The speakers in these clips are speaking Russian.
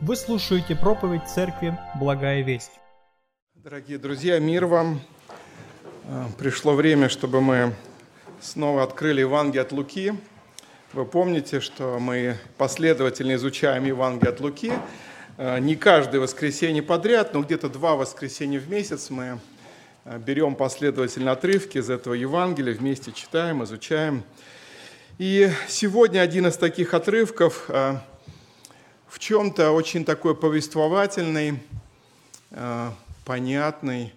Вы слушаете проповедь Церкви «Благая весть». Дорогие друзья, мир вам! А, пришло время, чтобы мы снова открыли Евангелие от Луки. Вы помните, что мы последовательно изучаем Евангелие от Луки. А, не каждое воскресенье подряд, но где-то два воскресенья в месяц мы а, берем последовательно отрывки из этого Евангелия, вместе читаем, изучаем. И сегодня один из таких отрывков в чем-то очень такой повествовательный, э, понятный,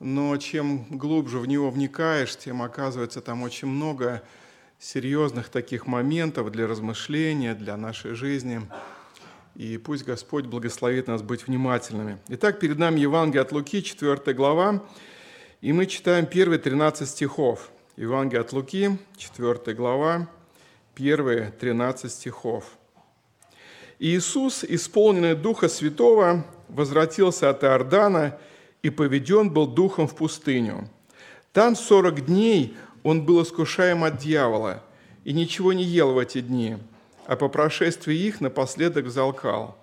но чем глубже в него вникаешь, тем оказывается там очень много серьезных таких моментов для размышления, для нашей жизни. И пусть Господь благословит нас быть внимательными. Итак, перед нами Евангелие от Луки, 4 глава, и мы читаем первые 13 стихов. Евангелие от Луки, 4 глава, первые 13 стихов. Иисус, исполненный Духа Святого, возвратился от Иордана и поведен был Духом в пустыню. Там сорок дней он был искушаем от дьявола и ничего не ел в эти дни, а по прошествии их напоследок залкал.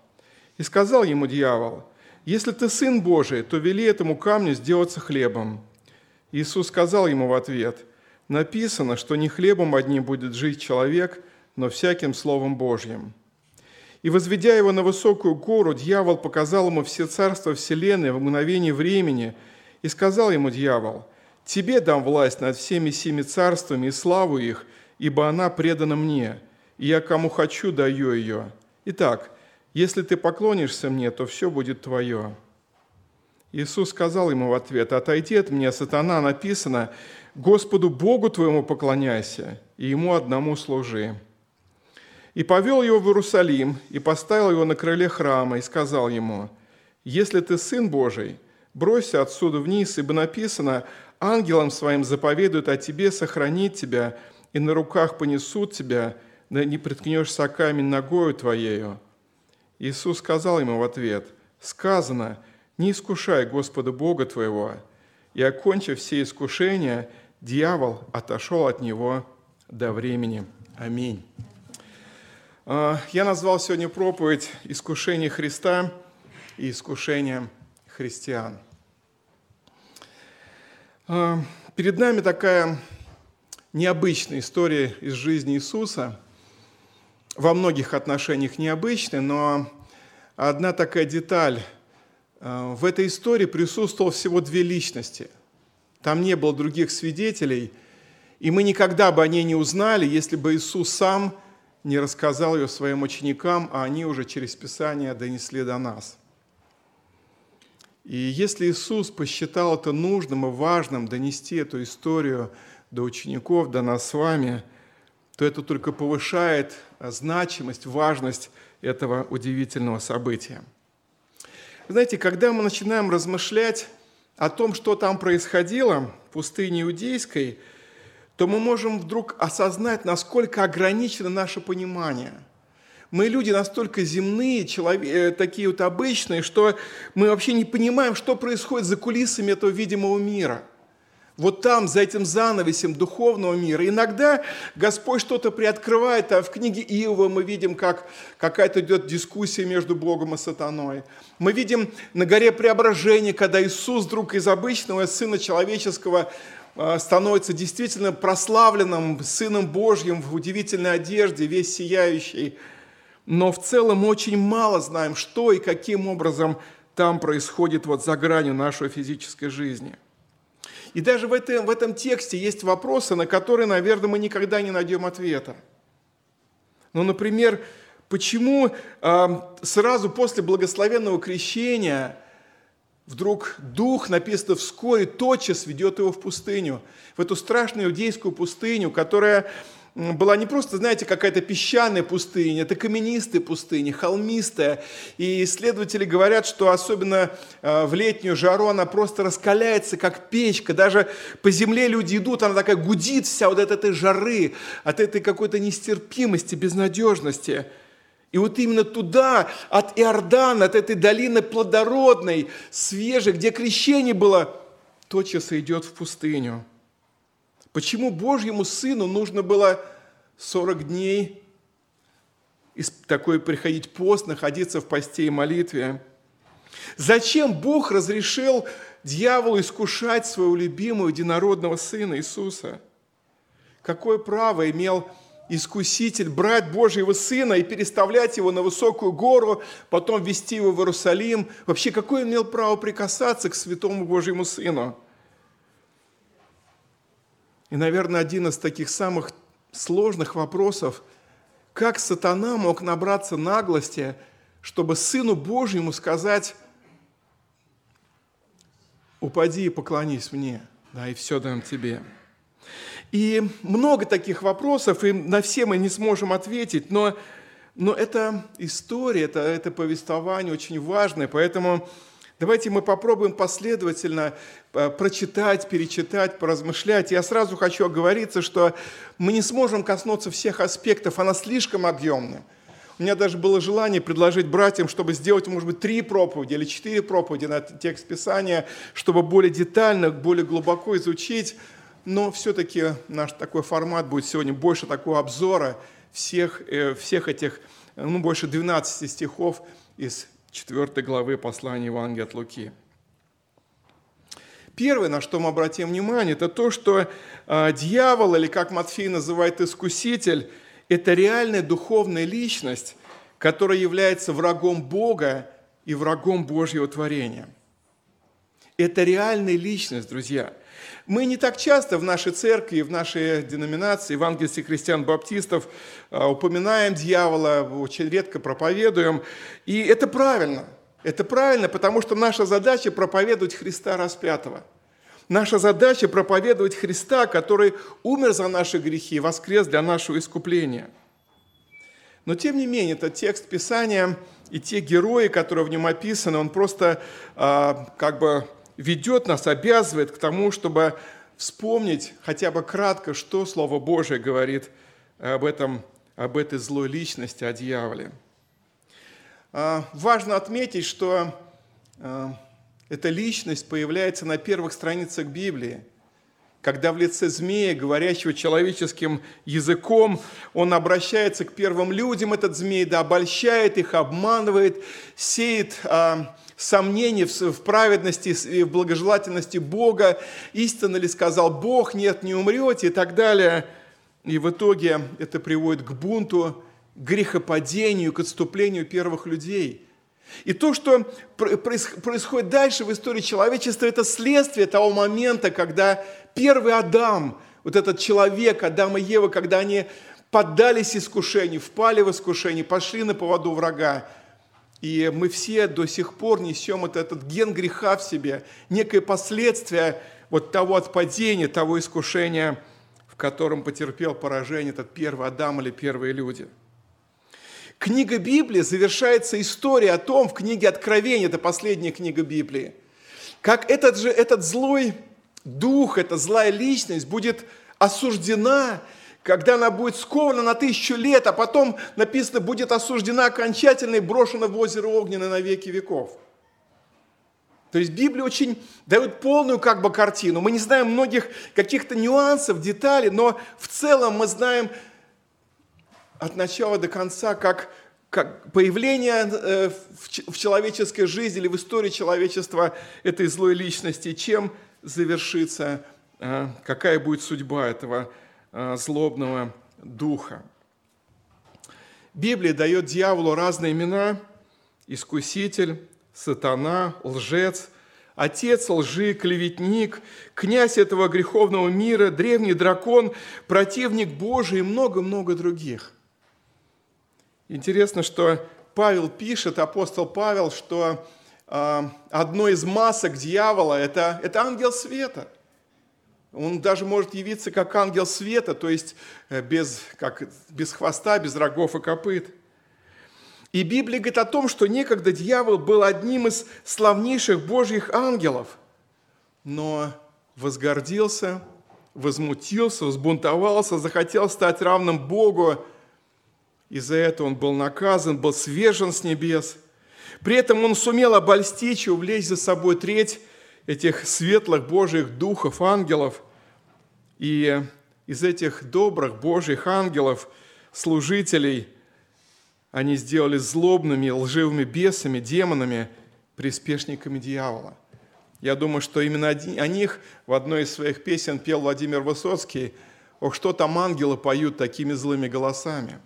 И сказал ему дьявол, «Если ты Сын Божий, то вели этому камню сделаться хлебом». Иисус сказал ему в ответ, «Написано, что не хлебом одним будет жить человек, но всяким Словом Божьим». И, возведя его на высокую гору, дьявол показал ему все царства вселенной в мгновение времени, и сказал ему дьявол, «Тебе дам власть над всеми семи царствами и славу их, ибо она предана мне, и я кому хочу даю ее. Итак, если ты поклонишься мне, то все будет твое». Иисус сказал ему в ответ, «Отойди от меня, сатана, написано, Господу Богу твоему поклоняйся, и Ему одному служи». И повел его в Иерусалим, и поставил его на крыле храма, и сказал ему, «Если ты Сын Божий, бросься отсюда вниз, ибо написано, ангелам своим заповедуют о тебе сохранить тебя, и на руках понесут тебя, да не приткнешься камень ногою твоею». Иисус сказал ему в ответ, «Сказано, не искушай Господа Бога твоего». И, окончив все искушения, дьявол отошел от него до времени. Аминь. А, я назвал сегодня проповедь «Искушение Христа и искушение христиан». А, перед нами такая необычная история из жизни Иисуса, во многих отношениях необычная, но одна такая деталь. А, в этой истории присутствовало всего две личности. Там не было других свидетелей, и мы никогда бы о ней не узнали, если бы Иисус сам – не рассказал ее своим ученикам, а они уже через Писание донесли до нас. И если Иисус посчитал это нужным и важным донести эту историю до учеников, до нас с вами, то это только повышает значимость, важность этого удивительного события. Знаете, когда мы начинаем размышлять о том, что там происходило в пустыне Иудейской – то мы можем вдруг осознать, насколько ограничено наше понимание. Мы люди настолько земные, человек, э, такие вот обычные, что мы вообще не понимаем, что происходит за кулисами этого видимого мира. Вот там, за этим занавесем духовного мира. Иногда Господь что-то приоткрывает, а в книге Иова мы видим, как какая-то идет дискуссия между Богом и сатаной. Мы видим на горе преображения, когда Иисус вдруг из обычного Сына Человеческого становится действительно прославленным Сыном Божьим в удивительной одежде, весь сияющий. Но в целом очень мало знаем, что и каким образом там происходит вот за гранью нашей физической жизни. И даже в этом, в этом тексте есть вопросы, на которые, наверное, мы никогда не найдем ответа. Ну, например, почему э, сразу после благословенного крещения Вдруг дух, написано вскоре, тотчас ведет его в пустыню, в эту страшную иудейскую пустыню, которая была не просто, знаете, какая-то песчаная пустыня, это каменистая пустыня, холмистая. И исследователи говорят, что особенно э, в летнюю жару она просто раскаляется, как печка. Даже по земле люди идут, она такая гудит вся вот от этой жары, от этой какой-то нестерпимости, безнадежности – и вот именно туда, от Иордана, от этой долины плодородной, свежей, где крещение было, тотчас идет в пустыню. Почему Божьему Сыну нужно было 40 дней такой приходить пост, находиться в посте и молитве? Зачем Бог разрешил дьяволу искушать своего любимого единородного сына Иисуса? Какое право имел искуситель брать Божьего Сына и переставлять его на высокую гору, потом вести его в Иерусалим? Вообще, какое имел право прикасаться к святому Божьему Сыну? И, наверное, один из таких самых сложных вопросов, как сатана мог набраться наглости, чтобы Сыну Божьему сказать, упади и поклонись мне, да, и все дам тебе. И много таких вопросов, и на все мы не сможем ответить, но, но эта история, это, это повествование очень важное, поэтому давайте мы попробуем последовательно э, прочитать, перечитать, поразмышлять. Я сразу хочу оговориться, что мы не сможем коснуться всех аспектов, она слишком объемная. У меня даже было желание предложить братьям, чтобы сделать, может быть, три проповеди или четыре проповеди на текст Писания, чтобы более детально, более глубоко изучить но все-таки наш такой формат будет сегодня больше такого обзора всех, э, всех этих, ну, больше 12 стихов из 4 главы послания Евангелия от Луки. Первое, на что мы обратим внимание, это то, что э, дьявол, или как Матфей называет искуситель, это реальная духовная личность, которая является врагом Бога и врагом Божьего творения. Это реальная личность, друзья – мы не так часто в нашей церкви, в нашей деноминации, евангельских христиан-баптистов а, упоминаем дьявола, очень редко проповедуем. И это правильно. Это правильно, потому что наша задача проповедовать Христа распятого. Наша задача проповедовать Христа, который умер за наши грехи, воскрес для нашего искупления. Но тем не менее, этот текст Писания и те герои, которые в нем описаны, он просто а, как бы ведет нас, обязывает к тому, чтобы вспомнить хотя бы кратко, что Слово Божие говорит об, этом, об этой злой личности, о дьяволе. А, важно отметить, что а, эта личность появляется на первых страницах Библии, когда в лице змея, говорящего человеческим языком, он обращается к первым людям, этот змей, да, обольщает их, обманывает, сеет а, сомнений в праведности и в благожелательности Бога, истинно ли сказал Бог, нет, не умрете и так далее. И в итоге это приводит к бунту, грехопадению, к отступлению первых людей. И то, что происходит дальше в истории человечества, это следствие того момента, когда первый Адам, вот этот человек, Адам и Ева, когда они поддались искушению, впали в искушение, пошли на поводу врага, и мы все до сих пор несем вот этот ген греха в себе, некое последствие вот того отпадения, того искушения, в котором потерпел поражение этот первый Адам или первые люди. Книга Библии завершается история о том, в книге Откровения, это последняя книга Библии, как этот же, этот злой дух, эта злая личность будет осуждена когда она будет скована на тысячу лет, а потом, написано, будет осуждена окончательно и брошена в озеро огненное на веки веков. То есть Библия очень дает полную как бы картину. Мы не знаем многих каких-то нюансов, деталей, но в целом мы знаем от начала до конца, как, как появление э, в человеческой жизни или в истории человечества этой злой личности, чем завершится, э, какая будет судьба этого Э, злобного духа. Библия дает дьяволу разные имена – искуситель, сатана, лжец, отец лжи, клеветник, князь этого греховного мира, древний дракон, противник Божий и много-много других. Интересно, что Павел пишет, апостол Павел, что э, одной из масок дьявола это, – это ангел света – он даже может явиться как ангел света, то есть э, без, как, без хвоста, без рогов и копыт. И Библия говорит о том, что некогда дьявол был одним из славнейших божьих ангелов, но возгордился, возмутился, взбунтовался, захотел стать равным Богу. Из-за этого он был наказан, был свежен с небес. При этом он сумел обольстить и увлечь за собой треть этих светлых Божьих духов, ангелов. И из этих добрых Божьих ангелов, служителей, они сделали злобными, лживыми бесами, демонами, приспешниками дьявола. Я думаю, что именно о них в одной из своих песен пел Владимир Высоцкий. «Ох, что там ангелы поют такими злыми голосами».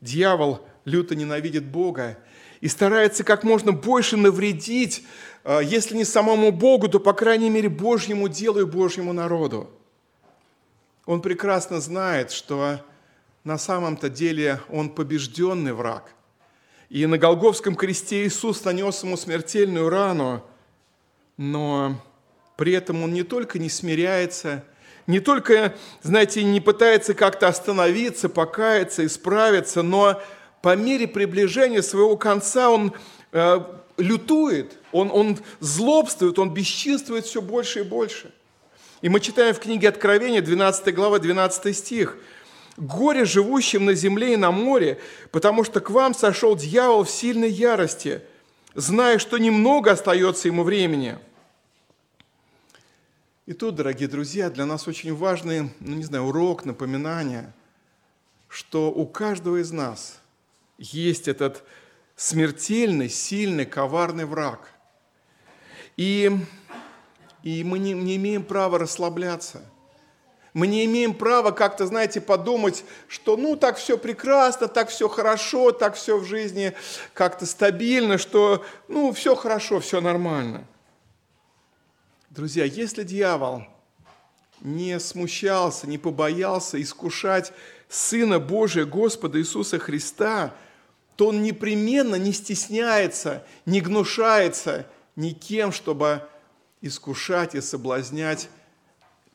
Дьявол люто ненавидит Бога и старается как можно больше навредить, а, если не самому Богу, то, по крайней мере, Божьему делу и Божьему народу. Он прекрасно знает, что на самом-то деле он побежденный враг. И на Голговском кресте Иисус нанес ему смертельную рану, но при этом он не только не смиряется, не только, знаете, не пытается как-то остановиться, покаяться, исправиться, но по мере приближения своего конца он э, лютует, он, он злобствует, он бесчинствует все больше и больше. И мы читаем в книге Откровения, 12 глава, 12 стих. «Горе живущим на земле и на море, потому что к вам сошел дьявол в сильной ярости, зная, что немного остается ему времени». И тут, дорогие друзья, для нас очень важный, ну не знаю, урок, напоминание, что у каждого из нас есть этот смертельный, сильный, коварный враг. И, и мы не, не имеем права расслабляться. Мы не имеем права как-то, знаете, подумать, что ну так все прекрасно, так все хорошо, так все в жизни как-то стабильно, что ну все хорошо, все нормально – Друзья, если дьявол не смущался, не побоялся искушать Сына Божия, Господа Иисуса Христа, то он непременно не стесняется, не гнушается никем, чтобы искушать и соблазнять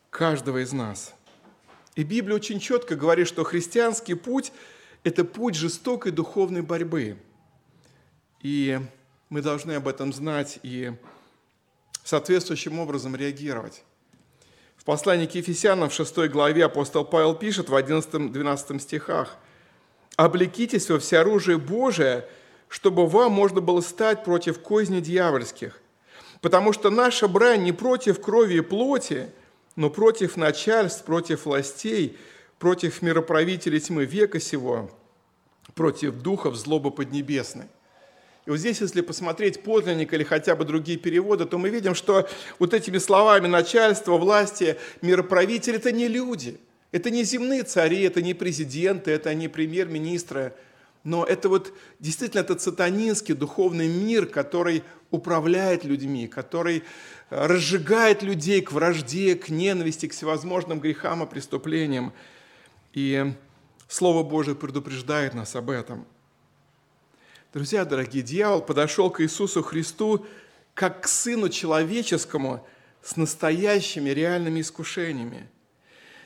каждого из нас. И Библия очень четко говорит, что христианский путь – это путь жестокой духовной борьбы. И мы должны об этом знать и соответствующим образом реагировать. В послании к Ефесянам в 6 главе апостол Павел пишет в 11-12 стихах «Облекитесь во всеоружие Божие, чтобы вам можно было стать против козни дьявольских. Потому что наша брань не против крови и плоти, но против начальств, против властей, против мироправителей тьмы века сего, против духов злобы поднебесной». И вот здесь, если посмотреть подлинник или хотя бы другие переводы, то мы видим, что вот этими словами начальство, власти, мироправители – это не люди, это не земные цари, это не президенты, это не премьер-министры, но это вот действительно этот сатанинский духовный мир, который управляет людьми, который э, разжигает людей к вражде, к ненависти, к всевозможным грехам и преступлениям. И Слово Божие предупреждает нас об этом – Друзья дорогие, дьявол подошел к Иисусу Христу как к Сыну Человеческому с настоящими реальными искушениями,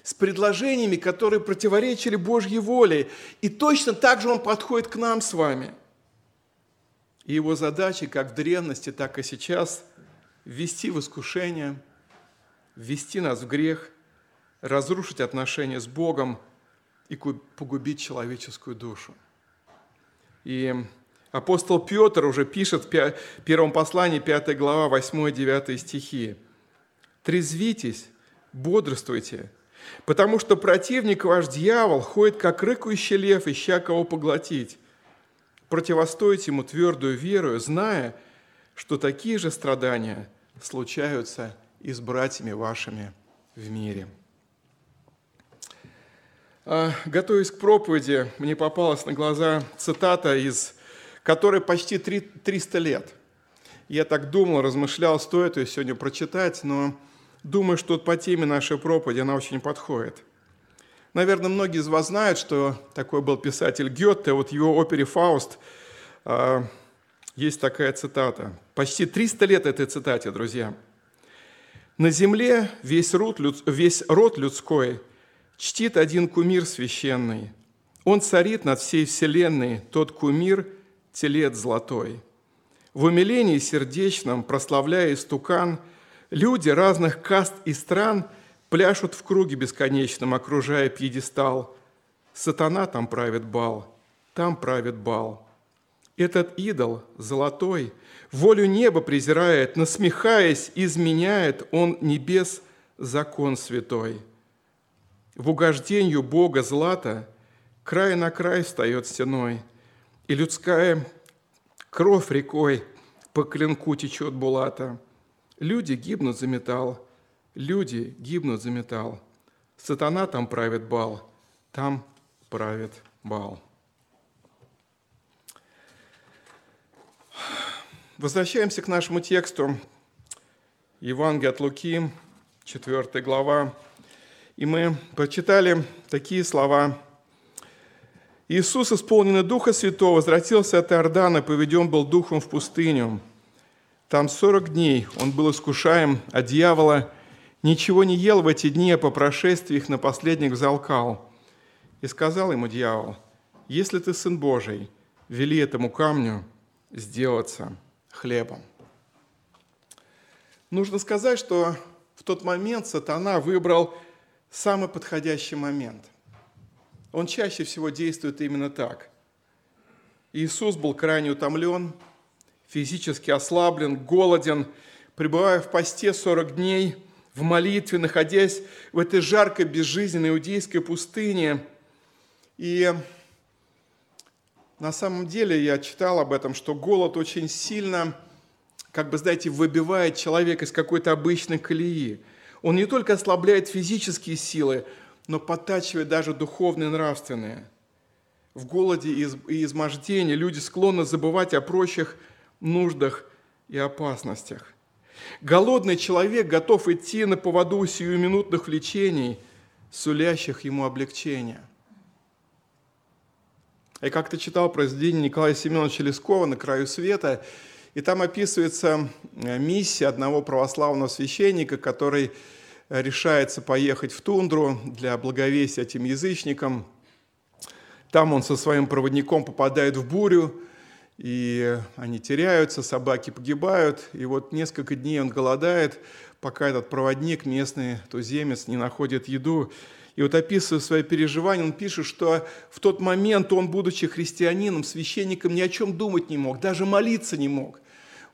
с предложениями, которые противоречили Божьей воле. И точно так же он подходит к нам с вами. И его задача, как в древности, так и сейчас, ввести в искушение, ввести нас в грех, разрушить отношения с Богом и погубить человеческую душу. И Апостол Петр уже пишет в первом послании, 5 глава, 8-9 стихи. «Трезвитесь, бодрствуйте, потому что противник ваш дьявол ходит, как рыкающий лев, ища кого поглотить. Противостойте ему твердую веру, зная, что такие же страдания случаются и с братьями вашими в мире». А, готовясь к проповеди, мне попалась на глаза цитата из которой почти 300 лет. Я так думал, размышлял, стоит ее сегодня прочитать, но думаю, что по теме нашей проповеди она очень подходит. Наверное, многие из вас знают, что такой был писатель Гетте, вот его опере «Фауст» э, есть такая цитата. Почти 300 лет этой цитате, друзья. «На земле весь род, весь род людской чтит один кумир священный. Он царит над всей вселенной, тот кумир – телец золотой. В умилении сердечном, прославляя истукан, люди разных каст и стран пляшут в круге бесконечном, окружая пьедестал. Сатана там правит бал, там правит бал. Этот идол золотой волю неба презирает, насмехаясь, изменяет он небес закон святой. В угождению Бога злата край на край встает стеной, и людская кровь рекой по клинку течет булата. Люди гибнут за металл, люди гибнут за металл. Сатана там правит бал, там правит бал. Возвращаемся к нашему тексту. Евангелие от Луки, 4 глава. И мы прочитали такие слова. «Иисус, исполненный Духа Святого, возвратился от Иордана, поведен был Духом в пустыню. Там сорок дней он был искушаем от дьявола, ничего не ел в эти дни, а по прошествии их на последних взалкал. И сказал ему дьявол, если ты Сын Божий, вели этому камню сделаться хлебом. Нужно сказать, что в тот момент сатана выбрал самый подходящий момент. Он чаще всего действует именно так. Иисус был крайне утомлен, физически ослаблен, голоден, пребывая в посте 40 дней, в молитве, находясь в этой жаркой, безжизненной иудейской пустыне. И на самом деле я читал об этом, что голод очень сильно, как бы, знаете, выбивает человека из какой-то обычной колеи. Он не только ослабляет физические силы, но подтачивает даже духовные и нравственные. В голоде и измождении люди склонны забывать о прочих нуждах и опасностях. Голодный человек готов идти на поводу сиюминутных влечений, сулящих ему облегчения. Я как-то читал произведение Николая Семеновича Лескова «На краю света», и там описывается э, миссия одного православного священника, который решается поехать в тундру для благовестия этим язычникам. Там он со своим проводником попадает в бурю, и они теряются, собаки погибают, и вот несколько дней он голодает, пока этот проводник, местный туземец, не находит еду. И вот описывая свои переживания, он пишет, что в тот момент он, будучи христианином, священником, ни о чем думать не мог, даже молиться не мог.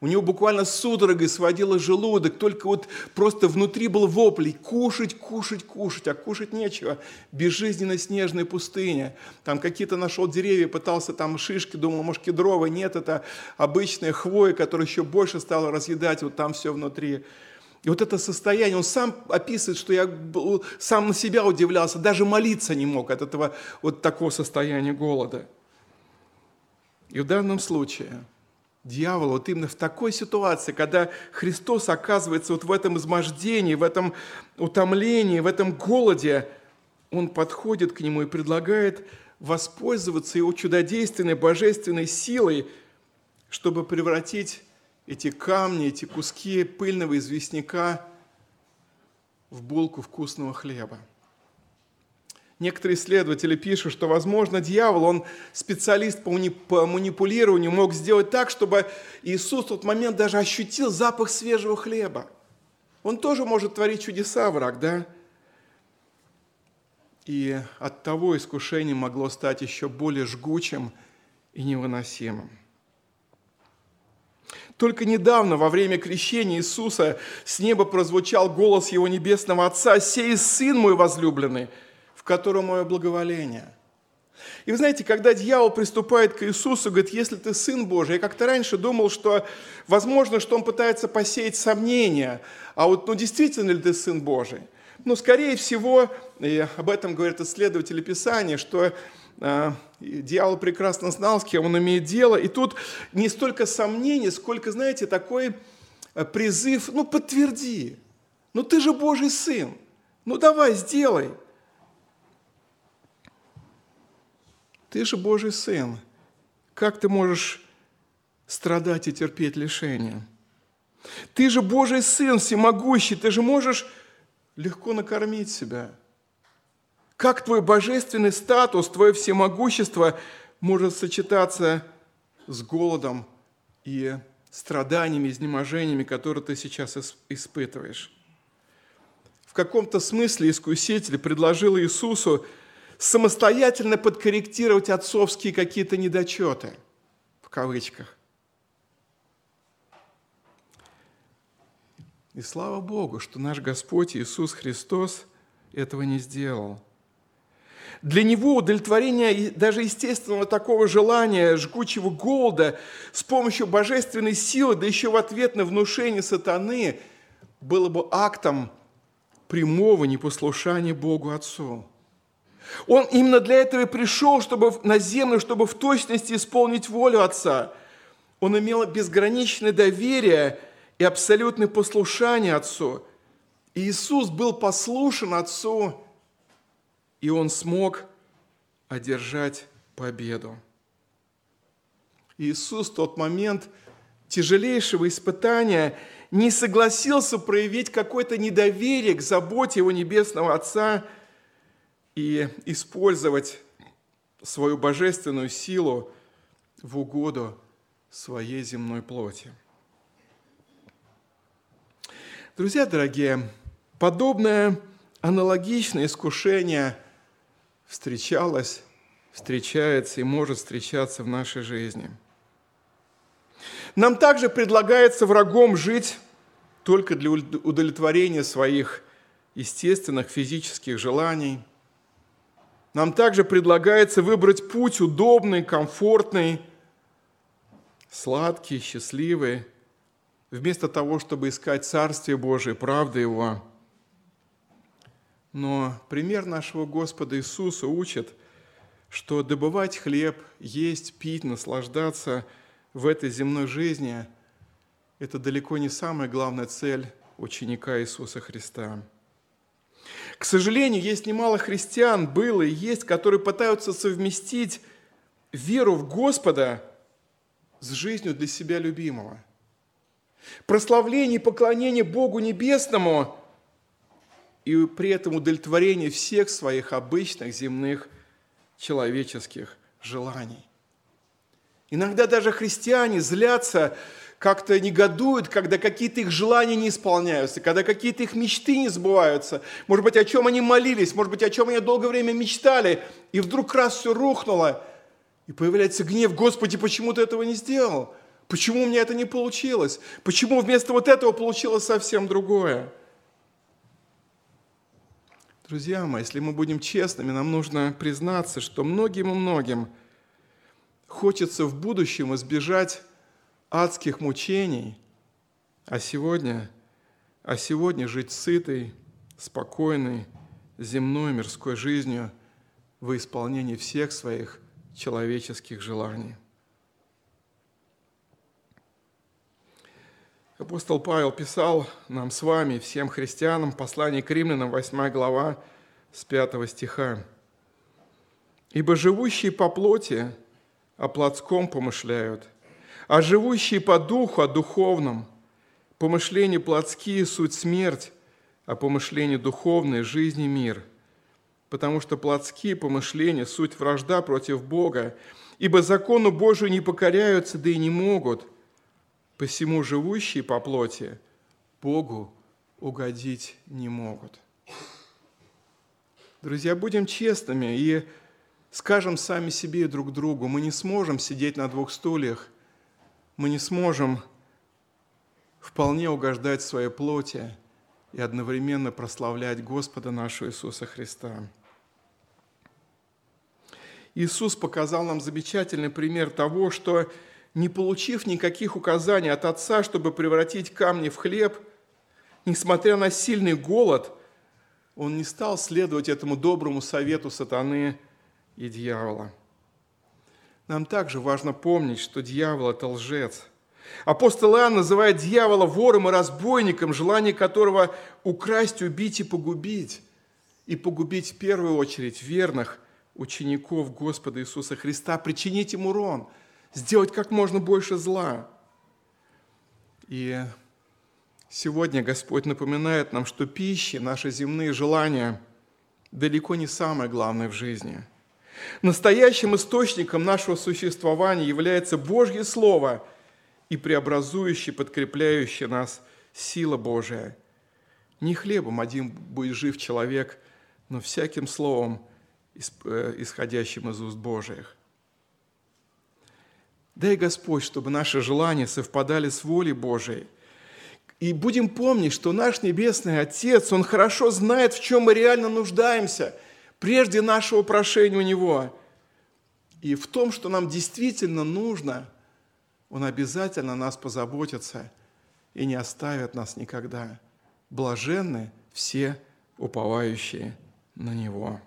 У него буквально судорогой сводило желудок, только вот просто внутри был вопль кушать, кушать, кушать, а кушать нечего. Безжизненная снежная пустыня. Там какие-то нашел деревья, пытался там шишки, думал, может, кедровые. Нет, это обычная хвоя, которая еще больше стала разъедать вот там все внутри. И вот это состояние, он сам описывает, что я сам на себя удивлялся, даже молиться не мог от этого вот такого состояния голода. И в данном случае – дьявол вот именно в такой ситуации, когда Христос оказывается вот в этом измождении, в этом утомлении, в этом голоде, он подходит к нему и предлагает воспользоваться его чудодейственной божественной силой, чтобы превратить эти камни, эти куски пыльного известняка в булку вкусного хлеба. Некоторые исследователи пишут, что, возможно, дьявол, он специалист по манипулированию, мог сделать так, чтобы Иисус в тот момент даже ощутил запах свежего хлеба. Он тоже может творить чудеса, враг, да? И от того искушение могло стать еще более жгучим и невыносимым. Только недавно, во время крещения Иисуса, с неба прозвучал голос Его Небесного Отца, «Сей Сын мой возлюбленный, в котором мое благоволение. И вы знаете, когда дьявол приступает к Иисусу, говорит, если ты Сын Божий, я как-то раньше думал, что возможно, что он пытается посеять сомнения, а вот ну действительно ли ты Сын Божий? Ну, скорее всего, и об этом говорят исследователи Писания, что э, дьявол прекрасно знал, с кем он имеет дело. И тут не столько сомнений, сколько, знаете, такой э, призыв, ну, подтверди, ну, ты же Божий Сын, ну, давай, сделай. Ты же Божий Сын. Как ты можешь страдать и терпеть лишения? Ты же Божий Сын, всемогущий, ты же можешь легко накормить себя. Как твой божественный статус, твое всемогущество может сочетаться с голодом и страданиями, изнеможениями, которые ты сейчас испытываешь? В каком-то смысле искуситель предложил Иисусу самостоятельно подкорректировать отцовские какие-то недочеты, в кавычках. И слава Богу, что наш Господь Иисус Христос этого не сделал. Для него удовлетворение даже естественного такого желания, жгучего голода с помощью божественной силы, да еще в ответ на внушение сатаны, было бы актом прямого непослушания Богу Отцу. Он именно для этого и пришел, чтобы на землю, чтобы в точности исполнить волю Отца. Он имел безграничное доверие и абсолютное послушание Отцу. И Иисус был послушен Отцу, и Он смог одержать победу. Иисус в тот момент тяжелейшего испытания не согласился проявить какое-то недоверие к заботе Его Небесного Отца – и использовать свою божественную силу в угоду своей земной плоти. Друзья дорогие, подобное аналогичное искушение встречалось, встречается и может встречаться в нашей жизни. Нам также предлагается врагом жить только для удовлетворения своих естественных физических желаний – нам также предлагается выбрать путь удобный, комфортный, сладкий, счастливый, вместо того, чтобы искать Царствие Божие, правды Его. Но пример нашего Господа Иисуса учит, что добывать хлеб, есть, пить, наслаждаться в этой земной жизни – это далеко не самая главная цель ученика Иисуса Христа – к сожалению, есть немало христиан, было и есть, которые пытаются совместить веру в Господа с жизнью для себя любимого. Прославление и поклонение Богу Небесному и при этом удовлетворение всех своих обычных земных человеческих желаний. Иногда даже христиане злятся как-то негодуют, когда какие-то их желания не исполняются, когда какие-то их мечты не сбываются. Может быть, о чем они молились, может быть, о чем они долгое время мечтали, и вдруг раз все рухнуло, и появляется гнев, Господи, почему ты этого не сделал? Почему у меня это не получилось? Почему вместо вот этого получилось совсем другое? Друзья мои, если мы будем честными, нам нужно признаться, что многим и многим хочется в будущем избежать адских мучений, а сегодня, а сегодня жить сытой, спокойной, земной мирской жизнью в исполнении всех своих человеческих желаний. Апостол Павел писал нам с вами, всем христианам, послание к римлянам, 8 глава, с 5 стиха. «Ибо живущие по плоти о плотском помышляют, а живущие по духу, о духовном. Помышления плотские – суть смерть, а помышления духовные – жизнь и мир. Потому что плотские помышления – суть вражда против Бога, ибо закону Божию не покоряются, да и не могут. Посему живущие по плоти Богу угодить не могут. Друзья, будем честными и скажем сами себе и друг другу, мы не сможем сидеть на двух стульях мы не сможем вполне угождать своей плоти и одновременно прославлять Господа нашего Иисуса Христа. Иисус показал нам замечательный пример того, что не получив никаких указаний от Отца, чтобы превратить камни в хлеб, несмотря на сильный голод, Он не стал следовать этому доброму совету сатаны и дьявола – нам также важно помнить, что дьявол – это лжец. Апостол Иоанн называет дьявола вором и разбойником, желание которого украсть, убить и погубить. И погубить в первую очередь верных учеников Господа Иисуса Христа, причинить им урон, сделать как можно больше зла. И сегодня Господь напоминает нам, что пища, наши земные желания далеко не самое главное в жизни – Настоящим источником нашего существования является Божье Слово и преобразующее, подкрепляющее нас сила Божия. Не хлебом один будет жив человек, но всяким словом, э, исходящим из уст Божиих. Дай Господь, чтобы наши желания совпадали с волей Божией. И будем помнить, что наш Небесный Отец, Он хорошо знает, в чем мы реально нуждаемся – прежде нашего прошения у Него. И в том, что нам действительно нужно, Он обязательно нас позаботится и не оставит нас никогда. Блаженны все уповающие на Него.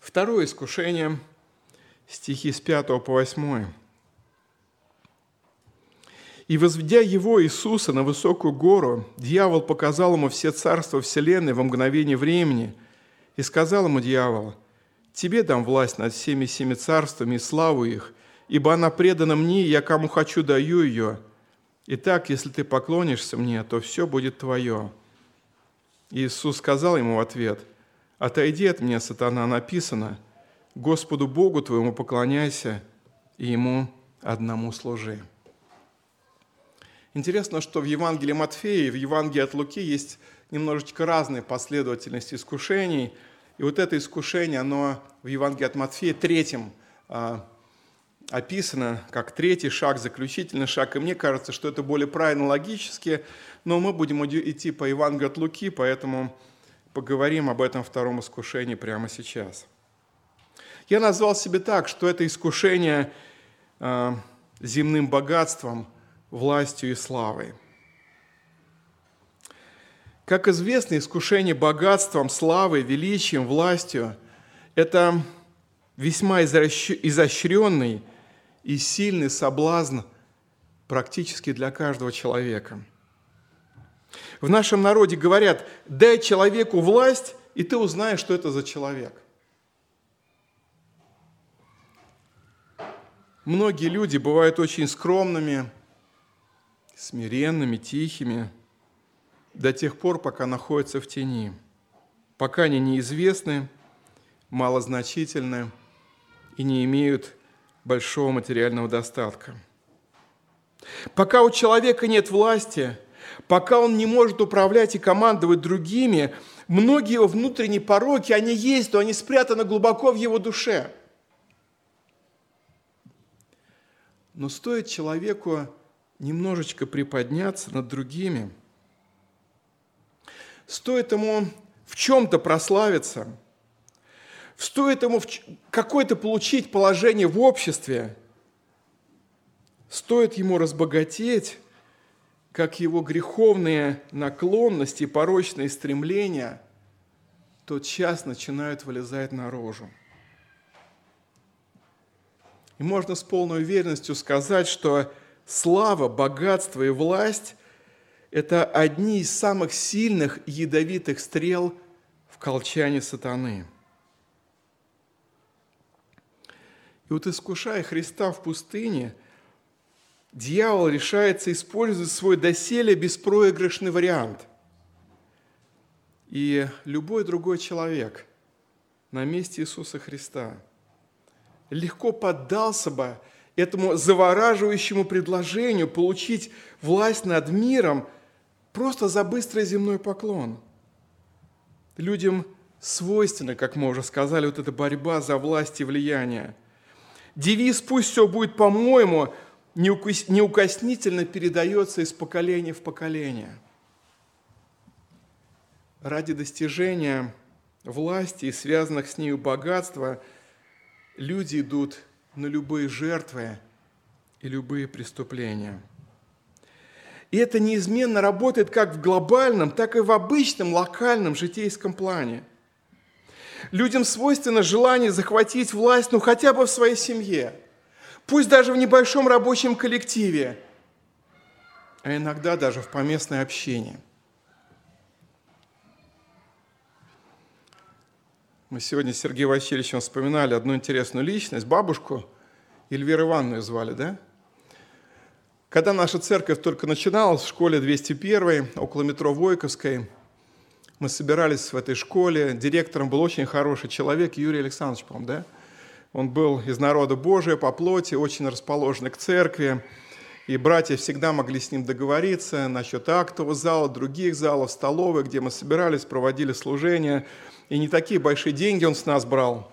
Второе искушение, стихи с 5 по 8. И возведя его, Иисуса, на высокую гору, дьявол показал ему все царства вселенной во мгновение времени. И сказал ему дьявол, «Тебе дам власть над всеми семи царствами и славу их, ибо она предана мне, и я кому хочу даю ее. Итак, если ты поклонишься мне, то все будет твое». Иисус сказал ему в ответ, «Отойди от меня, сатана, написано, Господу Богу твоему поклоняйся, и Ему одному служи». Интересно, что в Евангелии Матфея и в Евангелии от Луки есть немножечко разные последовательности искушений. И вот это искушение, оно в Евангелии от Матфея третьим а, описано как третий шаг, заключительный шаг. И мне кажется, что это более правильно логически, но мы будем идти по Евангелию от Луки, поэтому поговорим об этом втором искушении прямо сейчас. Я назвал себе так, что это искушение а, земным богатством – властью и славой. Как известно, искушение богатством, славой, величием, властью – это весьма изощренный и сильный соблазн практически для каждого человека. В нашем народе говорят, дай человеку власть, и ты узнаешь, что это за человек. Многие люди бывают очень скромными, смиренными, тихими, до тех пор, пока находятся в тени, пока они неизвестны, малозначительны и не имеют большого материального достатка. Пока у человека нет власти, пока он не может управлять и командовать другими, многие его внутренние пороки, они есть, но они спрятаны глубоко в его душе. Но стоит человеку немножечко приподняться над другими. Стоит ему в чем-то прославиться, стоит ему какое-то получить положение в обществе, стоит ему разбогатеть, как его греховные наклонности, порочные стремления, тот час начинают вылезать наружу. И можно с полной уверенностью сказать, что слава, богатство и власть – это одни из самых сильных ядовитых стрел в колчане сатаны. И вот искушая Христа в пустыне, дьявол решается использовать свой доселе беспроигрышный вариант. И любой другой человек на месте Иисуса Христа легко поддался бы этому завораживающему предложению получить власть над миром просто за быстрый земной поклон. Людям свойственна, как мы уже сказали, вот эта борьба за власть и влияние. Девиз «Пусть все будет по-моему» неукоснительно передается из поколения в поколение. Ради достижения власти и связанных с нею богатства люди идут на любые жертвы и любые преступления. И это неизменно работает как в глобальном, так и в обычном локальном житейском плане. Людям свойственно желание захватить власть, ну хотя бы в своей семье, пусть даже в небольшом рабочем коллективе, а иногда даже в поместной общине. Мы сегодня с Сергеем Васильевичем вспоминали одну интересную личность, бабушку Эльвиру Ивановну звали, да? Когда наша церковь только начиналась в школе 201, около метро Войковской, мы собирались в этой школе. Директором был очень хороший человек, Юрий Александрович, по да? Он был из народа Божия по плоти, очень расположенный к церкви. И братья всегда могли с ним договориться насчет актового зала, других залов, столовой, где мы собирались, проводили служения – и не такие большие деньги он с нас брал.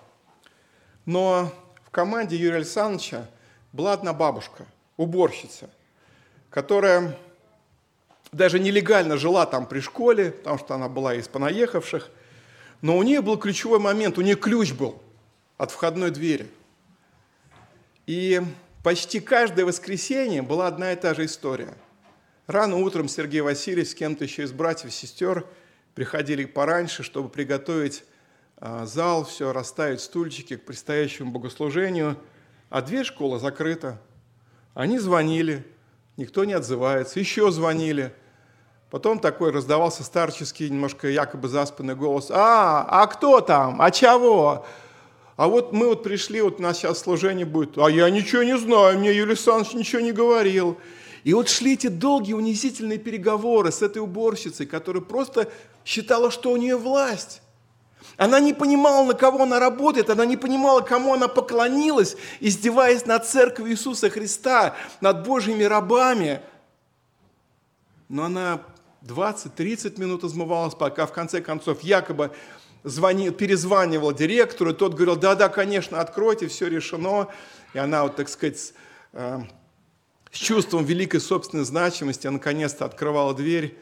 Но в команде Юрия Александровича была одна бабушка, уборщица, которая даже нелегально жила там при школе, потому что она была из понаехавших, Но у нее был ключевой момент, у нее ключ был от входной двери. И почти каждое воскресенье была одна и та же история. Рано утром Сергей Васильевич с кем-то еще из братьев сестер приходили пораньше, чтобы приготовить а, зал, все, расставить стульчики к предстоящему богослужению, а дверь школы закрыта. Они звонили, никто не отзывается, еще звонили – Потом такой раздавался старческий, немножко якобы заспанный голос. «А, а кто там? А чего? А вот мы вот пришли, вот у нас сейчас служение будет. А я ничего не знаю, мне Юрий Александрович ничего не говорил». И вот шли эти долгие унизительные переговоры с этой уборщицей, которая просто считала, что у нее власть. Она не понимала, на кого она работает, она не понимала, кому она поклонилась, издеваясь над церковью Иисуса Христа, над Божьими рабами. Но она 20-30 минут измывалась, пока в конце концов якобы звонил, перезванивал директору, и тот говорил, да-да, конечно, откройте, все решено. И она, вот, так сказать, с, э, с чувством великой собственной значимости наконец-то открывала дверь,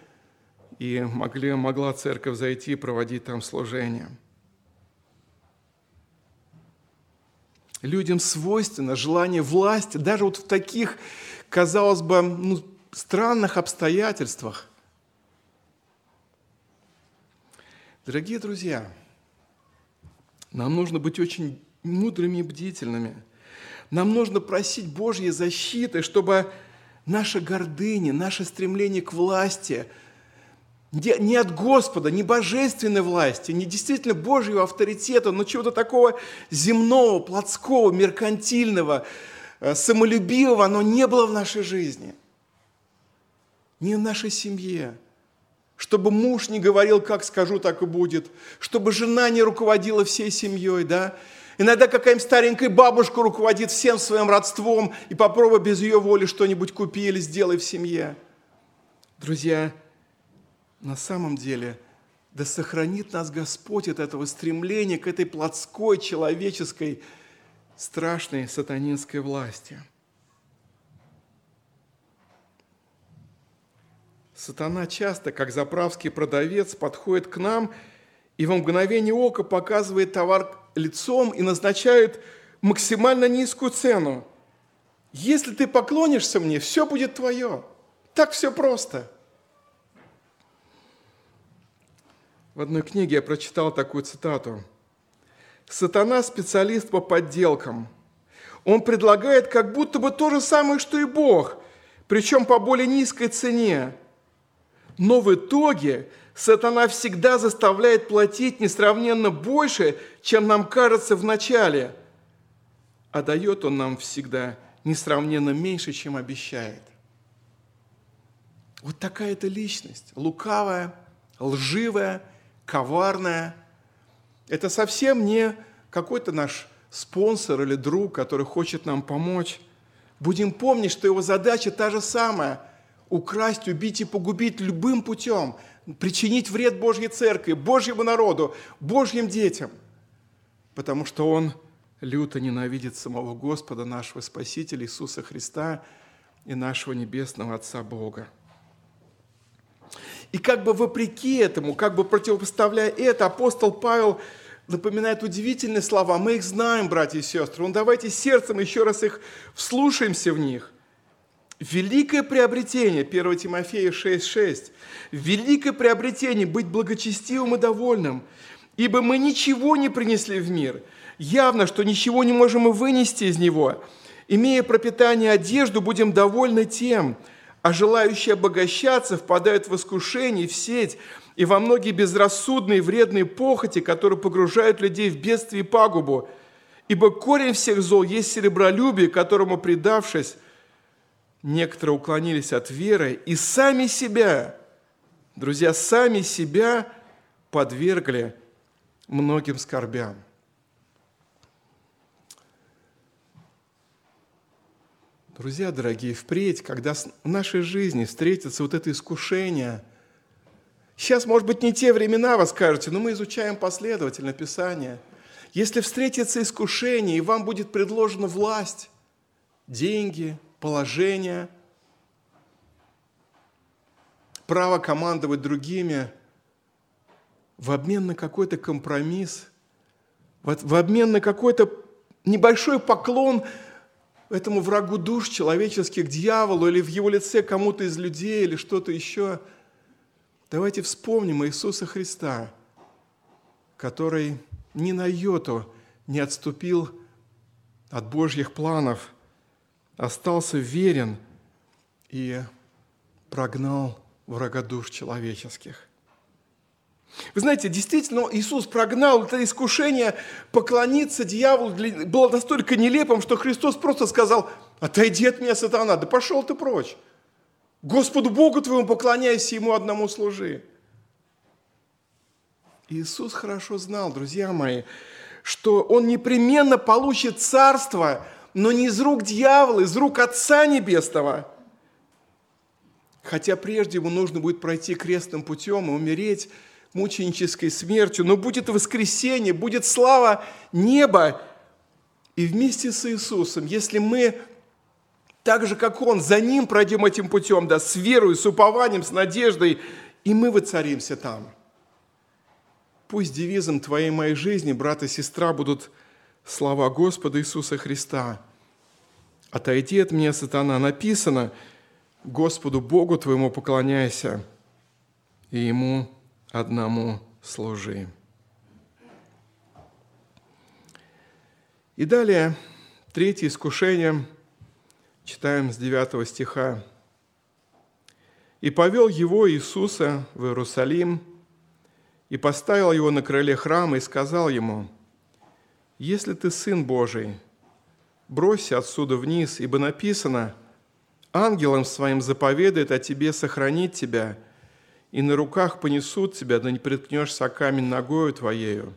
и могли, могла церковь зайти и проводить там служение. Людям свойственно желание власти, даже вот в таких, казалось бы, ну, странных обстоятельствах – Дорогие друзья, нам нужно быть очень мудрыми и бдительными. Нам нужно просить Божьей защиты, чтобы наша гордыня, наше стремление к власти, не от Господа, не божественной власти, не действительно Божьего авторитета, но чего-то такого земного, плотского, меркантильного, э, самолюбивого, оно не было в нашей жизни, не в нашей семье – чтобы муж не говорил, как скажу, так и будет, чтобы жена не руководила всей семьей, да. Иногда какая-нибудь старенькая бабушка руководит всем своим родством, и попробуй без ее воли что-нибудь купи или сделай в семье. Друзья, на самом деле, да сохранит нас Господь от этого стремления к этой плотской, человеческой, страшной сатанинской власти – Сатана часто, как заправский продавец, подходит к нам и во мгновение ока показывает товар лицом и назначает максимально низкую цену. Если ты поклонишься мне, все будет твое. Так все просто. В одной книге я прочитал такую цитату. Сатана – специалист по подделкам. Он предлагает как будто бы то же самое, что и Бог, причем по более низкой цене. Но в итоге сатана всегда заставляет платить несравненно больше, чем нам кажется в начале, а дает он нам всегда несравненно меньше, чем обещает. Вот такая это личность, лукавая, лживая, коварная. Это совсем не какой-то наш спонсор или друг, который хочет нам помочь. Будем помнить, что его задача та же самая – украсть, убить и погубить любым путем, причинить вред Божьей церкви, Божьему народу, Божьим детям, потому что он люто ненавидит самого Господа, нашего Спасителя Иисуса Христа и нашего Небесного Отца Бога. И как бы вопреки этому, как бы противопоставляя это, апостол Павел напоминает удивительные слова. Мы их знаем, братья и сестры. Ну, давайте сердцем еще раз их вслушаемся в них. Великое приобретение, 1 Тимофея 6,6. Великое приобретение быть благочестивым и довольным, ибо мы ничего не принесли в мир. Явно, что ничего не можем и вынести из него. Имея пропитание одежду, будем довольны тем, а желающие обогащаться впадают в искушение, в сеть и во многие безрассудные вредные похоти, которые погружают людей в бедствие и пагубу. Ибо корень всех зол есть серебролюбие, которому, предавшись, некоторые уклонились от веры и сами себя, друзья, сами себя подвергли многим скорбям. Друзья дорогие, впредь, когда в нашей жизни встретится вот это искушение, сейчас, может быть, не те времена, вы скажете, но мы изучаем последовательно Писание. Если встретится искушение, и вам будет предложена власть, деньги – положение, право командовать другими, в обмен на какой-то компромисс, в обмен на какой-то небольшой поклон этому врагу душ человеческих, дьяволу, или в его лице кому-то из людей, или что-то еще. Давайте вспомним Иисуса Христа, который ни на йоту не отступил от Божьих планов, остался верен и прогнал врага душ человеческих. Вы знаете, действительно, Иисус прогнал это искушение поклониться дьяволу, было настолько нелепым, что Христос просто сказал, отойди от меня, сатана, да пошел ты прочь. Господу Богу твоему поклоняйся, Ему одному служи. Иисус хорошо знал, друзья мои, что Он непременно получит царство, но не из рук дьявола, из рук Отца Небесного. Хотя прежде ему нужно будет пройти крестным путем и умереть мученической смертью, но будет воскресение, будет слава неба. И вместе с Иисусом, если мы так же, как Он, за Ним пройдем этим путем, да, с верой, с упованием, с надеждой, и мы воцаримся там. Пусть девизом твоей моей жизни, брат и сестра, будут слова Господа Иисуса Христа. «Отойди от меня, сатана!» Написано, «Господу Богу твоему поклоняйся, и Ему одному служи. И далее, третье искушение, читаем с 9 стиха. «И повел его Иисуса в Иерусалим, и поставил его на крыле храма, и сказал ему, «Если ты Сын Божий, бросься отсюда вниз, ибо написано, ангелом своим заповедает о тебе сохранить тебя, и на руках понесут тебя, да не приткнешься камень ногою твоею».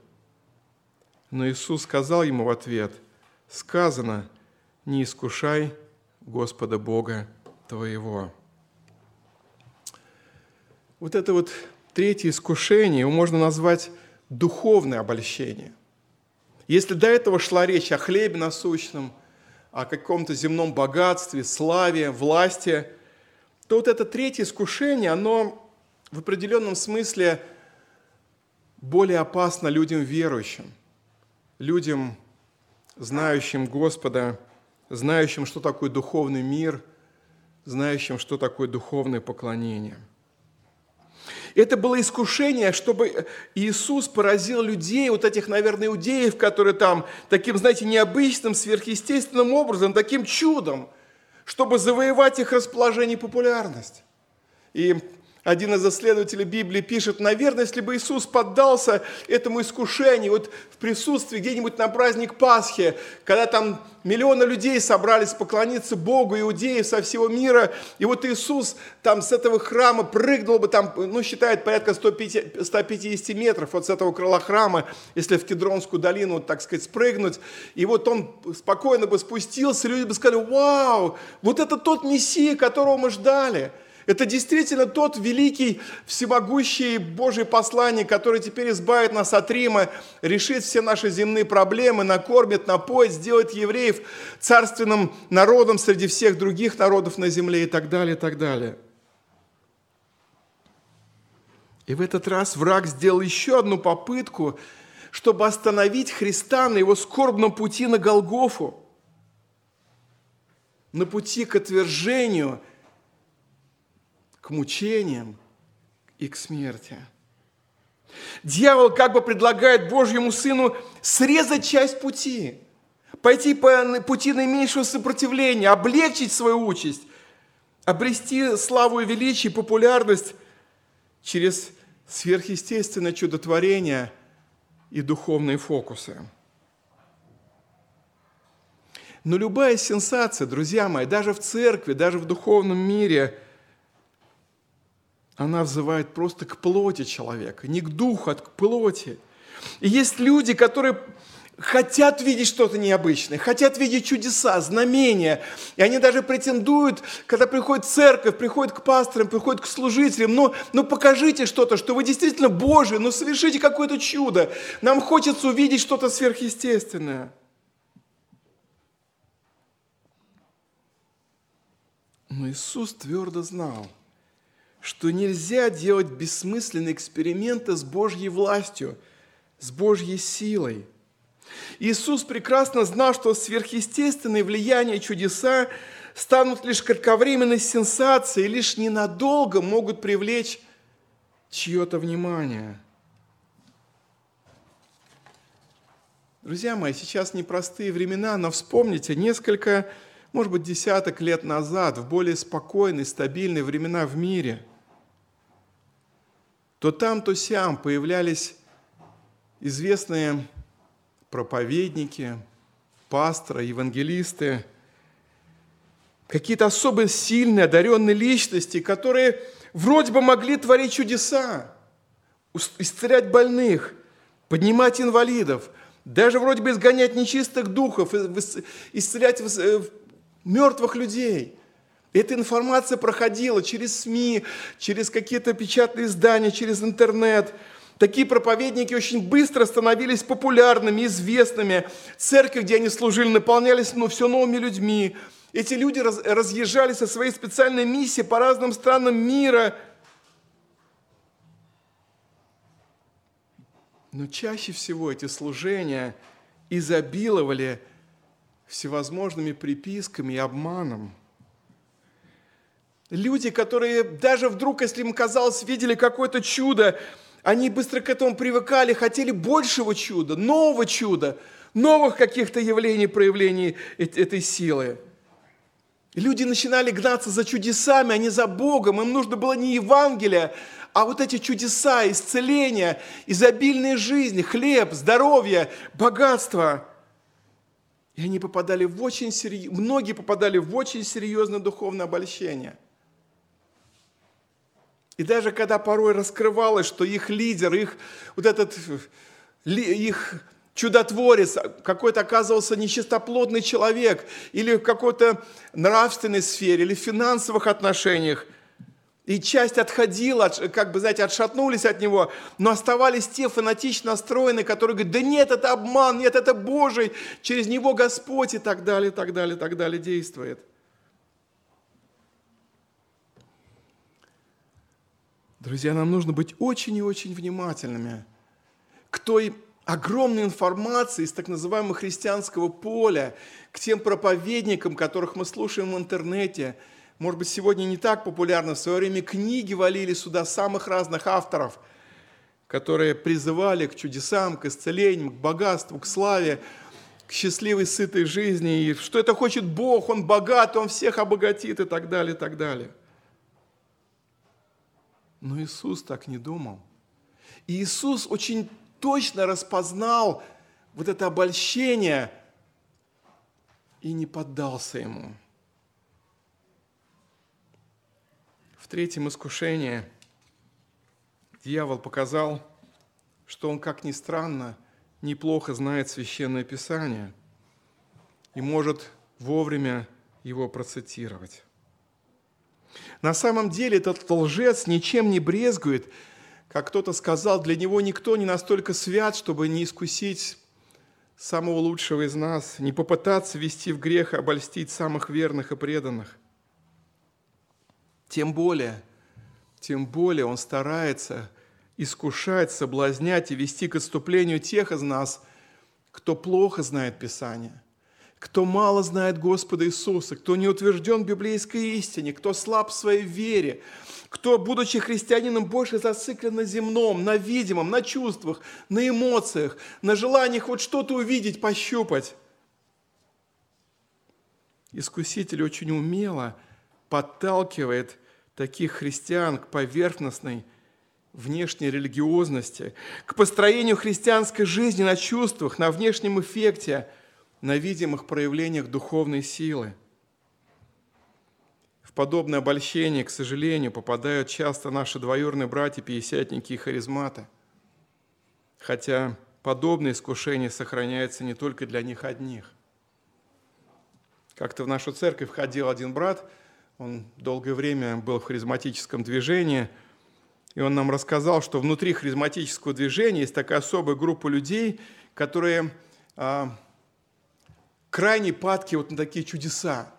Но Иисус сказал ему в ответ, «Сказано, не искушай Господа Бога твоего». Вот это вот третье искушение его можно назвать духовное обольщение. Если до этого шла речь о хлебе насущном, о каком-то земном богатстве, славе, власти, то вот это третье искушение, оно в определенном смысле более опасно людям верующим, людям, знающим Господа, знающим, что такое духовный мир, знающим, что такое духовное поклонение. Это было искушение, чтобы Иисус поразил людей, вот этих, наверное, иудеев, которые там таким, знаете, необычным, сверхъестественным образом, таким чудом, чтобы завоевать их расположение и популярность. И один из исследователей Библии пишет, наверное, если бы Иисус поддался этому искушению, вот в присутствии где-нибудь на праздник Пасхи, когда там миллионы людей собрались поклониться Богу, иудеев со всего мира, и вот Иисус там с этого храма прыгнул бы там, ну, считает порядка 150, 150 метров вот с этого крыла храма, если в Кедронскую долину, вот, так сказать, спрыгнуть, и вот он спокойно бы спустился, люди бы сказали, вау, вот это тот Мессия, которого мы ждали – это действительно тот великий, всемогущий Божий посланник, который теперь избавит нас от Рима, решит все наши земные проблемы, накормит, напоит, сделает евреев царственным народом среди всех других народов на земле и так далее, и так далее. И в этот раз враг сделал еще одну попытку, чтобы остановить Христа на его скорбном пути на Голгофу, на пути к отвержению – к мучениям и к смерти. Дьявол как бы предлагает Божьему Сыну срезать часть пути, пойти по пути наименьшего сопротивления, облегчить свою участь, обрести славу и величие, популярность через сверхъестественное чудотворение и духовные фокусы. Но любая сенсация, друзья мои, даже в церкви, даже в духовном мире – она взывает просто к плоти человека, не к духу, а к плоти. И есть люди, которые хотят видеть что-то необычное, хотят видеть чудеса, знамения. И они даже претендуют, когда приходит церковь, приходят к пасторам, приходят к служителям, ну, ну покажите что-то, что вы действительно Божий, ну совершите какое-то чудо. Нам хочется увидеть что-то сверхъестественное. Но Иисус твердо знал – что нельзя делать бессмысленные эксперименты с Божьей властью, с Божьей силой. Иисус прекрасно знал, что сверхъестественные влияния чудеса станут лишь кратковременной сенсацией, лишь ненадолго могут привлечь чье-то внимание. Друзья мои, сейчас непростые времена, но вспомните, несколько, может быть, десяток лет назад, в более спокойные, стабильные времена в мире, то там, то сям появлялись известные проповедники, пасторы, евангелисты, какие-то особо сильные, одаренные личности, которые вроде бы могли творить чудеса, исцелять больных, поднимать инвалидов, даже вроде бы изгонять нечистых духов, исцелять э, мертвых людей. Эта информация проходила через СМИ, через какие-то печатные издания, через интернет. Такие проповедники очень быстро становились популярными, известными. Церкви, где они служили, наполнялись ну, все новыми людьми. Эти люди раз, разъезжали со своей специальной миссией по разным странам мира. Но чаще всего эти служения изобиловали всевозможными приписками и обманом. Люди, которые даже вдруг, если им казалось, видели какое-то чудо, они быстро к этому привыкали, хотели большего чуда, нового чуда, новых каких-то явлений, проявлений этой силы. Люди начинали гнаться за чудесами, а не за Богом. Им нужно было не Евангелие, а вот эти чудеса, исцеления, изобильные жизни, хлеб, здоровье, богатство. И они попадали в очень серьез... многие попадали в очень серьезное духовное обольщение. И даже когда порой раскрывалось, что их лидер, их вот этот, их чудотворец, какой-то оказывался нечистоплотный человек, или в какой-то нравственной сфере, или в финансовых отношениях. И часть отходила, как бы, знаете, отшатнулись от него, но оставались те фанатично настроенные, которые говорят, да нет, это обман, нет, это Божий, через него Господь и так далее, и так далее, и так далее действует. Друзья, нам нужно быть очень и очень внимательными к той огромной информации из так называемого христианского поля, к тем проповедникам, которых мы слушаем в интернете. Может быть, сегодня не так популярно, в свое время книги валили сюда самых разных авторов, которые призывали к чудесам, к исцелениям, к богатству, к славе, к счастливой, сытой жизни, и что это хочет Бог, Он богат, Он всех обогатит и так далее, и так далее. Но Иисус так не думал. И Иисус очень точно распознал вот это обольщение и не поддался ему. В третьем искушении дьявол показал, что он, как ни странно, неплохо знает Священное Писание и может вовремя его процитировать. На самом деле этот лжец ничем не брезгует – как кто-то сказал, для него никто не настолько свят, чтобы не искусить самого лучшего из нас, не попытаться вести в грех обольстить самых верных и преданных. Тем более, тем более он старается искушать, соблазнять и вести к отступлению тех из нас, кто плохо знает Писание, кто мало знает Господа Иисуса, кто не утвержден в библейской истине, кто слаб в своей вере, кто, будучи христианином, больше зациклен на земном, на видимом, на чувствах, на эмоциях, на желаниях вот что-то увидеть, пощупать. Искуситель очень умело подталкивает таких христиан к поверхностной внешней религиозности, к построению христианской жизни на чувствах, на внешнем эффекте, на видимых проявлениях духовной силы – в подобное обольщение, к сожалению, попадают часто наши двоюродные братья, пятидесятники и харизматы. Хотя подобное искушение сохраняется не только для них одних. Как-то в нашу церковь входил один брат, он долгое время был в харизматическом движении, и он нам рассказал, что внутри харизматического движения есть такая особая группа людей, которые а, крайне падки вот на такие чудеса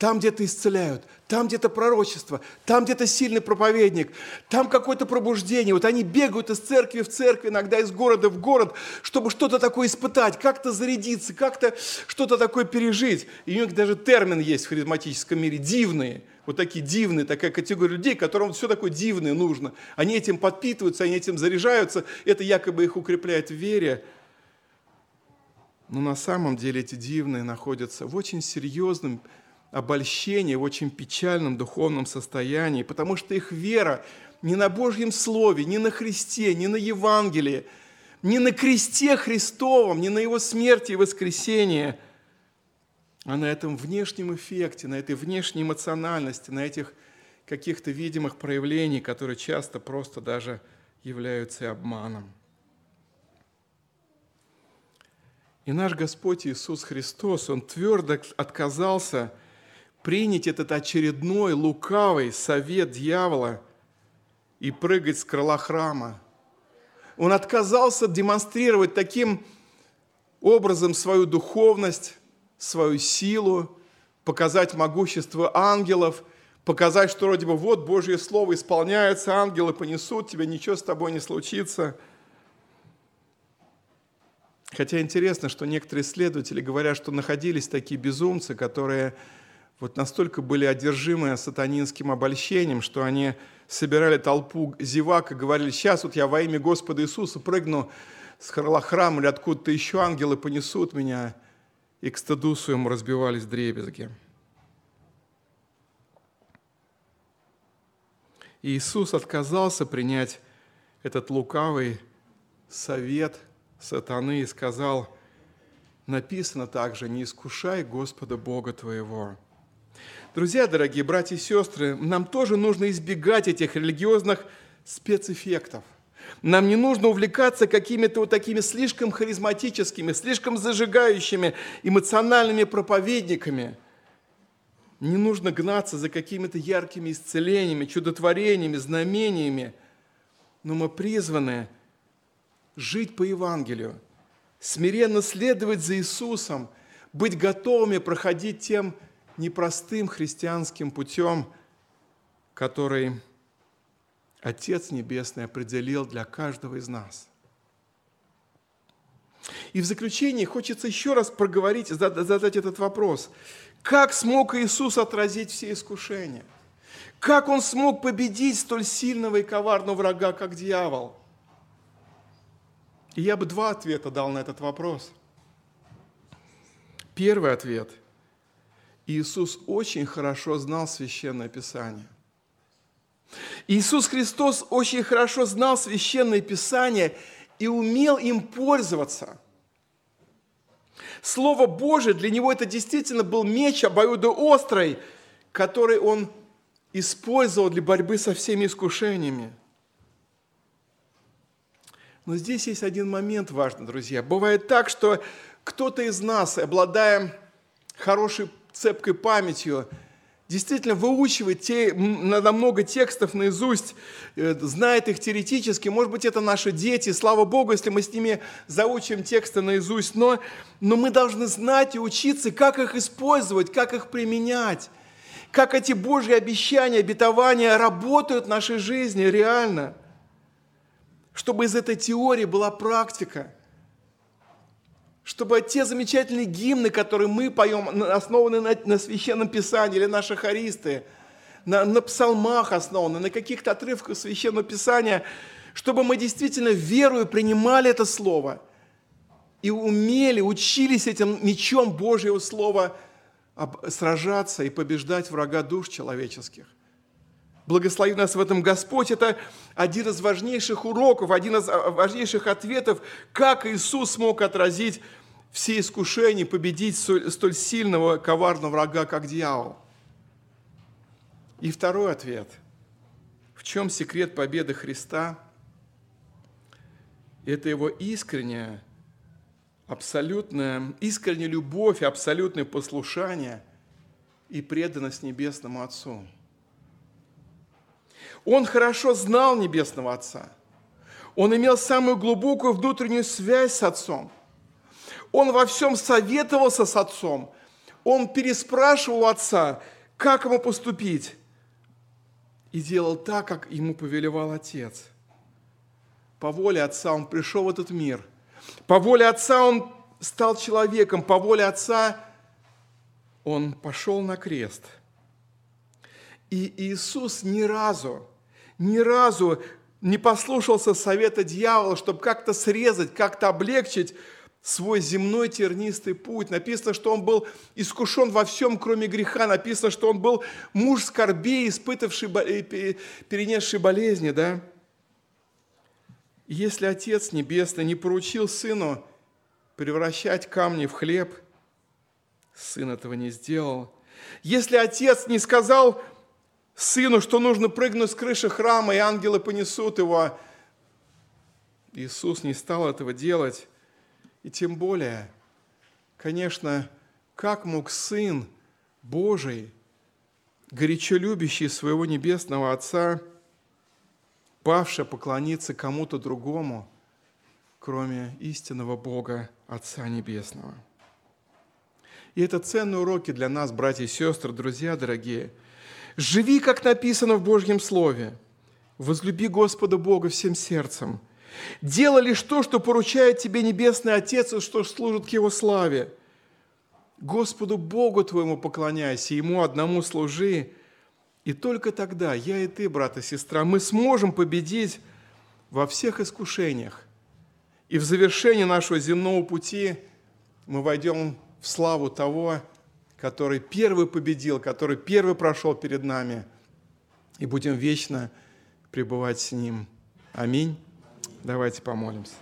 там где-то исцеляют, там где-то пророчество, там где-то сильный проповедник, там какое-то пробуждение. Вот они бегают из церкви в церковь, иногда из города в город, чтобы что-то такое испытать, как-то зарядиться, как-то что-то такое пережить. И у них даже термин есть в харизматическом мире – дивные. Вот такие дивные, такая категория людей, которым все такое дивное нужно. Они этим подпитываются, они этим заряжаются, это якобы их укрепляет в вере. Но на самом деле эти дивные находятся в очень серьезном обольщение в очень печальном духовном состоянии, потому что их вера не на Божьем Слове, не на Христе, не на Евангелии, не на кресте Христовом, не на Его смерти и воскресении, а на этом внешнем эффекте, на этой внешней эмоциональности, на этих каких-то видимых проявлений, которые часто просто даже являются обманом. И наш Господь Иисус Христос, Он твердо отказался – принять этот очередной лукавый совет дьявола и прыгать с крыла храма. Он отказался демонстрировать таким образом свою духовность, свою силу, показать могущество ангелов, показать, что вроде бы вот Божье Слово исполняется, ангелы понесут тебя, ничего с тобой не случится. Хотя интересно, что некоторые исследователи говорят, что находились такие безумцы, которые вот настолько были одержимы сатанинским обольщением, что они собирали толпу зевак и говорили, сейчас вот я во имя Господа Иисуса прыгну с храма или откуда-то еще ангелы понесут меня, и к стыду своему разбивались дребезги. И Иисус отказался принять этот лукавый совет сатаны и сказал, написано также, не искушай Господа Бога твоего. Друзья, дорогие братья и сестры, нам тоже нужно избегать этих религиозных спецэффектов. Нам не нужно увлекаться какими-то вот такими слишком харизматическими, слишком зажигающими, эмоциональными проповедниками. Не нужно гнаться за какими-то яркими исцелениями, чудотворениями, знамениями. Но мы призваны жить по Евангелию, смиренно следовать за Иисусом, быть готовыми проходить тем непростым христианским путем, который Отец Небесный определил для каждого из нас. И в заключение хочется еще раз проговорить, задать этот вопрос. Как смог Иисус отразить все искушения? Как Он смог победить столь сильного и коварного врага, как дьявол? И я бы два ответа дал на этот вопрос. Первый ответ – Иисус очень хорошо знал Священное Писание. Иисус Христос очень хорошо знал Священное Писание и умел им пользоваться. Слово Божие для него это действительно был меч обоюдоострый, который он использовал для борьбы со всеми искушениями. Но здесь есть один момент важный, друзья. Бывает так, что кто-то из нас, обладая хорошей цепкой памятью, действительно выучивает те, много текстов наизусть, э, знает их теоретически. Может быть, это наши дети. Слава Богу, если мы с ними заучим тексты наизусть. Но, но мы должны знать и учиться, как их использовать, как их применять. Как эти Божьи обещания, обетования работают в нашей жизни реально. Чтобы из этой теории была практика – чтобы те замечательные гимны, которые мы поем, основаны на, на Священном Писании, или наши хористы, на, на псалмах основаны, на каких-то отрывках Священного Писания, чтобы мы действительно верою принимали это Слово и умели, учились этим мечом Божьего Слова сражаться и побеждать врага душ человеческих. Благослови нас в этом Господь. Это один из важнейших уроков, один из а, важнейших ответов, как Иисус смог отразить все искушения, победить столь сильного, коварного врага, как дьявол. И второй ответ. В чем секрет победы Христа? Это его искренняя, абсолютная, искренняя любовь, абсолютное послушание и преданность Небесному Отцу. Он хорошо знал Небесного Отца. Он имел самую глубокую внутреннюю связь с Отцом – он во всем советовался с отцом. он переспрашивал отца, как ему поступить, и делал так, как ему повелевал отец. По воле отца он пришел в этот мир. По воле отца он стал человеком. По воле отца он пошел на крест. И Иисус ни разу, ни разу не послушался совета дьявола, чтобы как-то срезать, как-то облегчить свой земной тернистый путь. Написано, что он был искушен во всем, кроме греха. Написано, что он был муж скорбей, испытавший, перенесший болезни. Да? Если Отец Небесный не поручил Сыну превращать камни в хлеб, Сын этого не сделал. Если Отец не сказал Сыну, что нужно прыгнуть с крыши храма, и ангелы понесут его, Иисус не стал этого делать. И тем более, конечно, как мог Сын Божий, горячо любящий своего Небесного Отца, павший поклониться кому-то другому, кроме истинного Бога, Отца Небесного. И это ценные уроки для нас, братья и сестры, друзья дорогие. Живи, как написано в Божьем Слове. Возлюби Господа Бога всем сердцем – Делай лишь то, что поручает тебе Небесный Отец, и что служит к Его славе. Господу Богу твоему поклоняйся, Ему одному служи, и только тогда я и ты, брат и сестра, мы сможем победить во всех искушениях. И в завершении нашего земного пути мы войдем в славу того, который первый победил, который первый прошел перед нами, и будем вечно пребывать с Ним. Аминь. Давайте помолимся.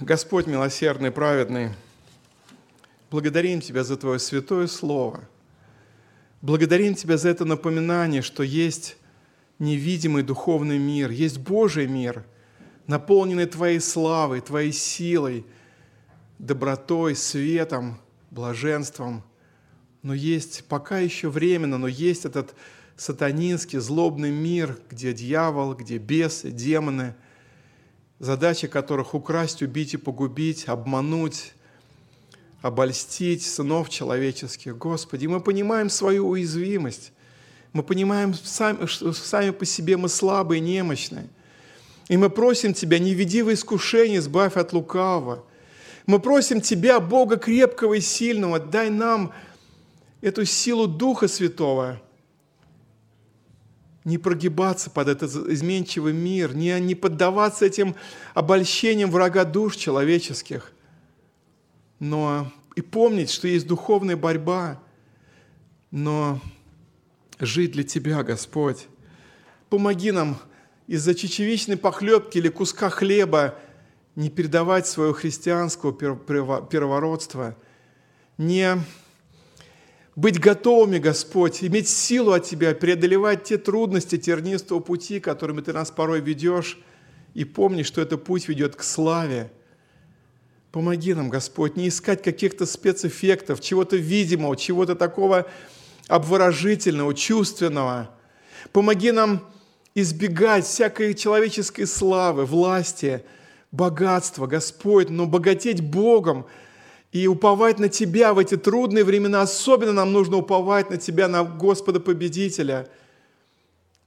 Господь милосердный, праведный, благодарим Тебя за Твое святое Слово. Благодарим Тебя за это напоминание, что есть невидимый духовный мир, есть Божий мир, наполненный Твоей славой, Твоей силой, добротой, светом, блаженством. Но есть пока еще временно, но есть этот сатанинский, злобный мир, где дьявол, где бесы, демоны, задача которых украсть, убить и погубить, обмануть, обольстить сынов человеческих. Господи, мы понимаем свою уязвимость. Мы понимаем, что сами по себе мы слабые, немощные. И мы просим Тебя, не веди в искушение, избавь от лукавого. Мы просим Тебя, Бога крепкого и сильного, дай нам эту силу Духа Святого – не прогибаться под этот изменчивый мир, не, не поддаваться этим обольщениям врага душ человеческих, но и помнить, что есть духовная борьба, но жить для Тебя, Господь. Помоги нам из-за чечевичной похлебки или куска хлеба не передавать свое христианского первородство, не быть готовыми, Господь, иметь силу от Тебя, преодолевать те трудности тернистого пути, которыми Ты нас порой ведешь, и помни, что этот путь ведет к славе. Помоги нам, Господь, не искать каких-то спецэффектов, чего-то видимого, чего-то такого обворожительного, чувственного. Помоги нам избегать всякой человеческой славы, власти, богатства, Господь, но богатеть Богом – и уповать на Тебя в эти трудные времена. Особенно нам нужно уповать на Тебя, на Господа Победителя.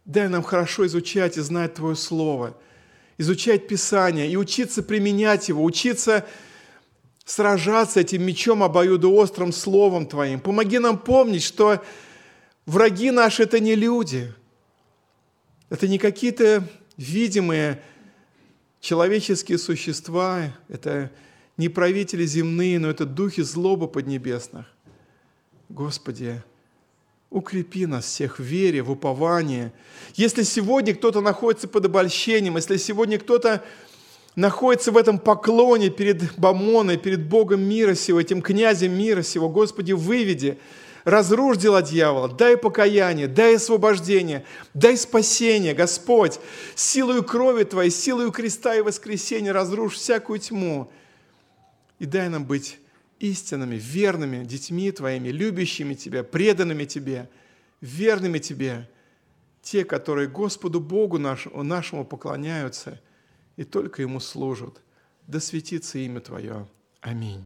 Дай нам хорошо изучать и знать Твое Слово, изучать Писание и учиться применять его, учиться сражаться этим мечом обоюдоострым Словом Твоим. Помоги нам помнить, что враги наши – это не люди, это не какие-то видимые человеческие существа, это не правители земные, но это духи злобы поднебесных. Господи, укрепи нас всех в вере, в уповании. Если сегодня кто-то находится под обольщением, если сегодня кто-то находится в этом поклоне перед Бамоной, перед Богом мира сего, этим князем мира сего, Господи, выведи, разрушь дела дьявола, дай покаяние, дай освобождение, дай спасение, Господь, силою крови Твоей, силою креста и воскресения разрушь всякую тьму, и дай нам быть истинными, верными детьми Твоими, любящими Тебя, преданными Тебе, верными Тебе, те, которые Господу Богу нашему, поклоняются и только Ему служат. да светится имя Твое. Аминь.